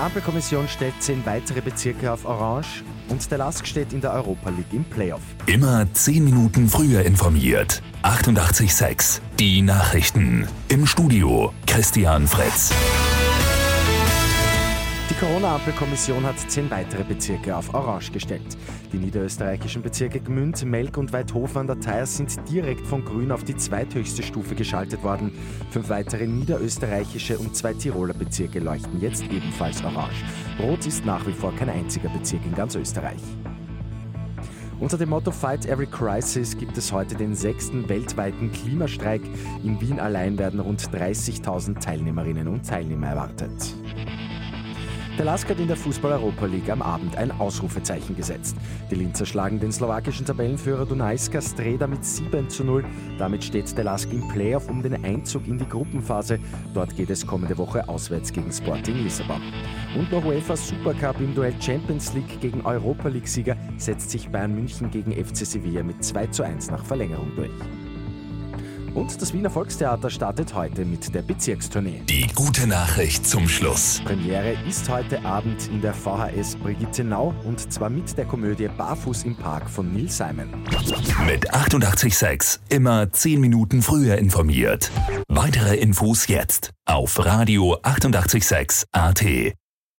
Ampelkommission stellt zehn weitere Bezirke auf Orange und der LASK steht in der Europa League im Playoff. Immer zehn Minuten früher informiert. 88,6. Die Nachrichten. Im Studio Christian Fritz. Die Corona-Ampelkommission hat zehn weitere Bezirke auf Orange gestellt. Die niederösterreichischen Bezirke Gmünd, Melk und Weidhofen an der Theier sind direkt von Grün auf die zweithöchste Stufe geschaltet worden. Fünf weitere niederösterreichische und zwei Tiroler Bezirke leuchten jetzt ebenfalls orange. Rot ist nach wie vor kein einziger Bezirk in ganz Österreich. Unter dem Motto Fight Every Crisis gibt es heute den sechsten weltweiten Klimastreik. In Wien allein werden rund 30.000 Teilnehmerinnen und Teilnehmer erwartet. Der Lask hat in der Fußball-Europa League am Abend ein Ausrufezeichen gesetzt. Die Linzer schlagen den slowakischen Tabellenführer Dunajska Streda mit 7 zu 0. Damit steht der Lask im Playoff um den Einzug in die Gruppenphase. Dort geht es kommende Woche auswärts gegen Sporting Lissabon. Und noch UEFA Supercup im Duell Champions League gegen Europa League-Sieger setzt sich Bayern München gegen FC Sevilla mit 2 zu 1 nach Verlängerung durch. Und das Wiener Volkstheater startet heute mit der Bezirkstournee. Die gute Nachricht zum Schluss. Premiere ist heute Abend in der VHS Brigittenau und zwar mit der Komödie Barfuß im Park von Neil Simon. Mit 88,6 immer 10 Minuten früher informiert. Weitere Infos jetzt auf Radio 88,6 AT.